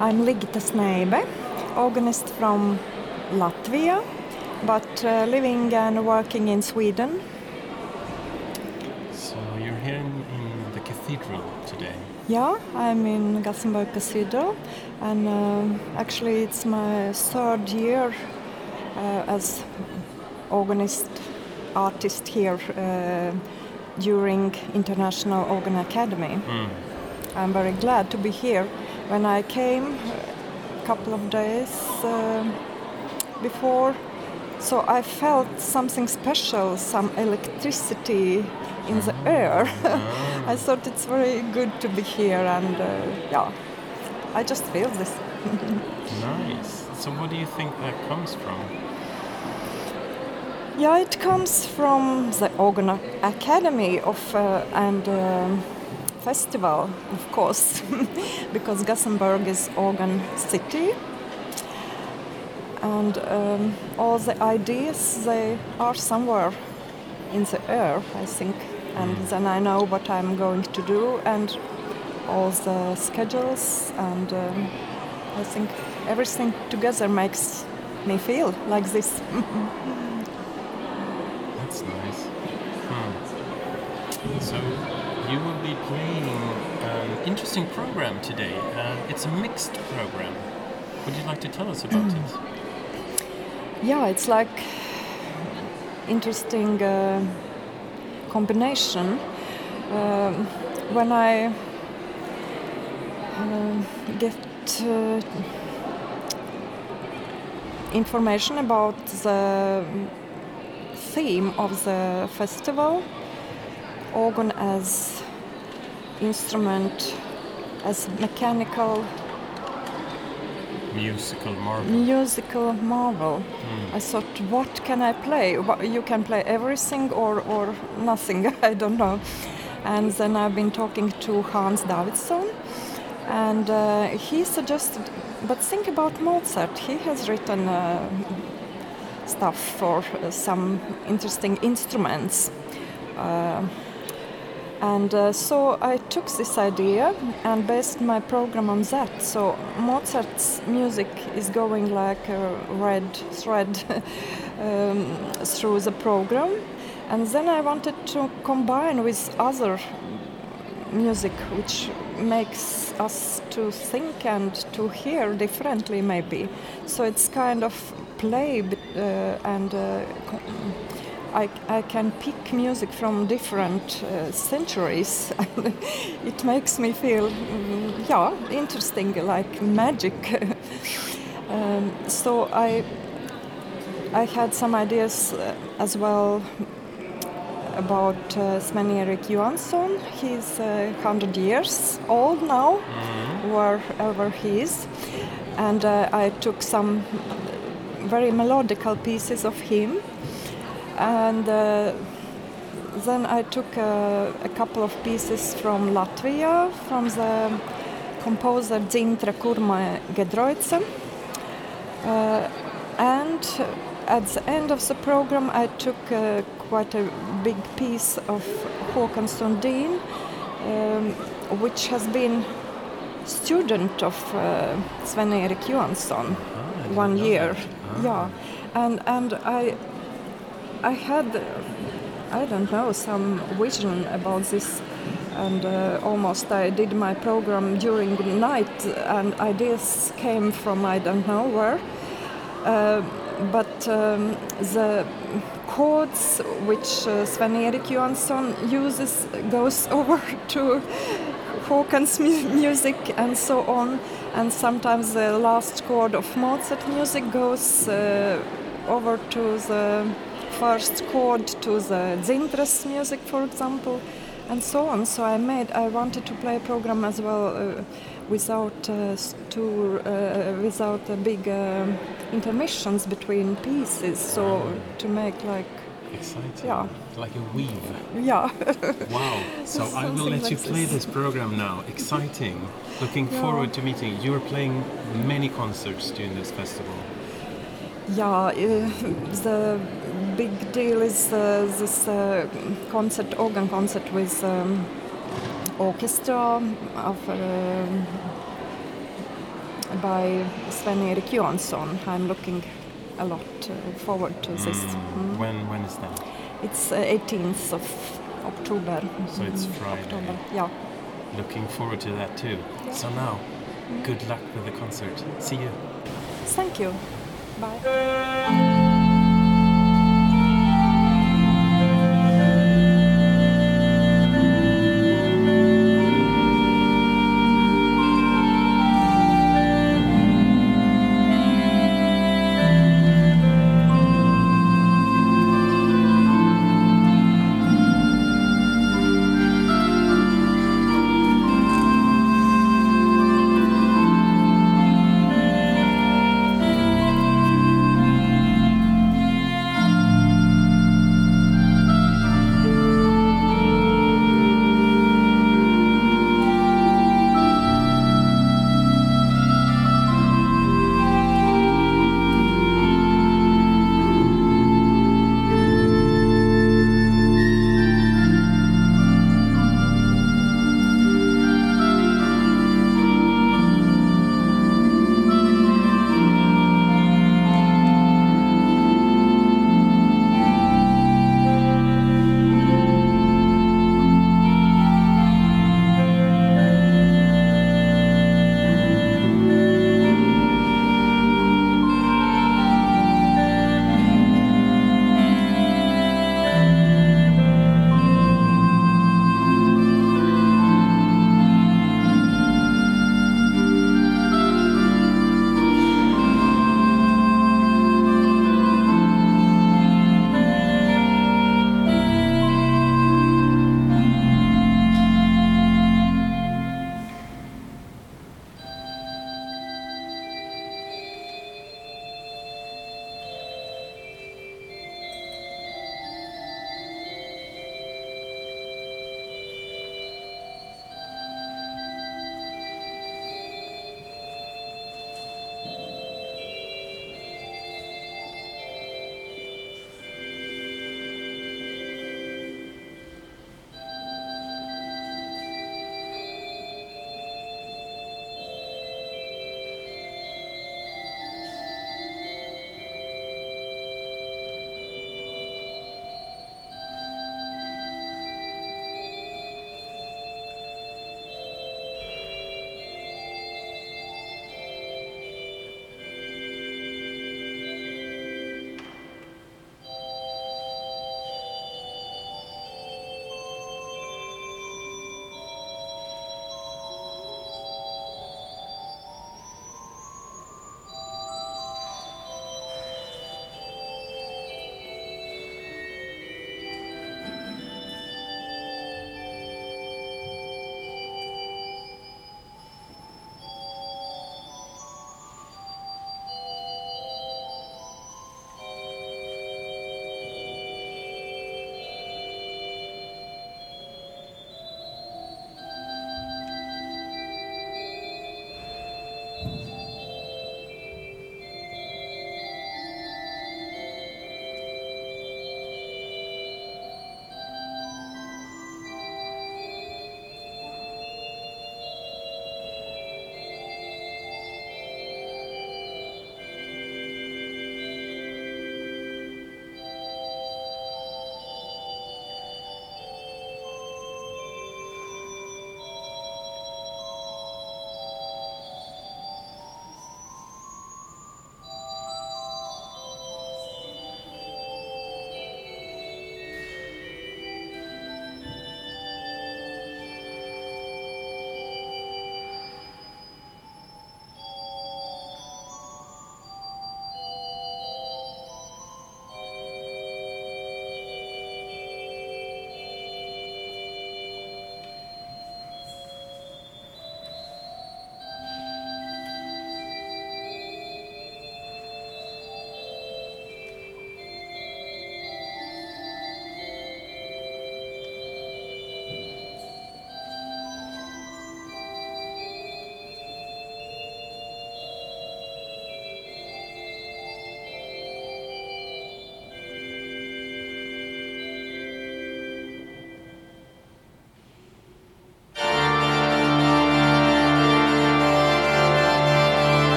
I'm Ligita Sneibe, organist from Latvia, but uh, living and working in Sweden. So you're here in, in the cathedral today. Yeah, I'm in Gothenburg Cathedral, and uh, actually it's my third year uh, as organist artist here uh, during International Organ Academy. Mm. I'm very glad to be here. When I came a couple of days uh, before, so I felt something special, some electricity in the air. I thought it's very good to be here, and uh, yeah, I just feel this. Nice. So what do you think that comes from? Yeah, it comes from the Organ Academy of uh, and um festival, of course, because Gothenburg is organ city, and um, all the ideas they are somewhere in the air, I think, and then I know what I'm going to do and all the schedules, and um, I think everything together makes me feel like this. That's nice. Hmm. So you will be playing an interesting program today. Uh, it's a mixed program. Would you like to tell us about it? Yeah, it's like interesting uh, combination. Um, when I uh, get uh, information about the theme of the festival, organ as instrument, as mechanical Musical marvel. musical marvel. Mm. I thought, what can I play? You can play everything or, or nothing, I don't know. And then I've been talking to Hans Davidsson, and uh, he suggested, but think about Mozart. He has written uh, stuff for uh, some interesting instruments. And uh, so I took this idea and based my program on that. So Mozart's music is going like a red thread um, through the program. And then I wanted to combine with other music which makes us to think and to hear differently maybe. So it's kind of play uh, and uh, I, I can pick music from different uh, centuries. it makes me feel, mm, yeah, interesting, like magic. um, so I, I had some ideas uh, as well about uh, Sven-Eric Johanson. He's uh, 100 years old now, wherever he is. And uh, I took some very melodical pieces of him and uh, then I took uh, a couple of pieces from Latvia, from the composer Dzintra Kurma Gedroitsa. Uh, and at the end of the program, I took uh, quite a big piece of Håkan Sundin, um, which has been student of uh, Sven-Eric Johanson didn't one year. Ah. Yeah, and and I I had I don't know some vision about this, and uh, almost I did my program during the night, and ideas came from I don't know where. Uh, but um, the chords which uh, Sven-Eric Johanson uses goes over to Håkan's mu- music and so on. And sometimes the last chord of Mozart music goes uh, over to the first chord to the Dzintra's music, for example, and so on. So I made, I wanted to play a program as well uh, without uh, uh, without uh, big um intermissions between pieces. So to make like, Exciting. Yeah. Like a weave. yeah. Wow. So I will let you play this. this program now. Exciting. Looking Yeah. forward to meeting you. You're playing many concerts during this festival. Yeah, uh, the big deal is uh, this uh, concert, organ concert with um, orchestra of um by Sven Erik Johansson. I'm looking a lot uh, forward to this. Mm. When when is that? It's uh, 18th of October. So it's Mm, Friday. October. Yeah. Looking forward to that too. So now, good luck with the concert. See you. Thank you. Bye.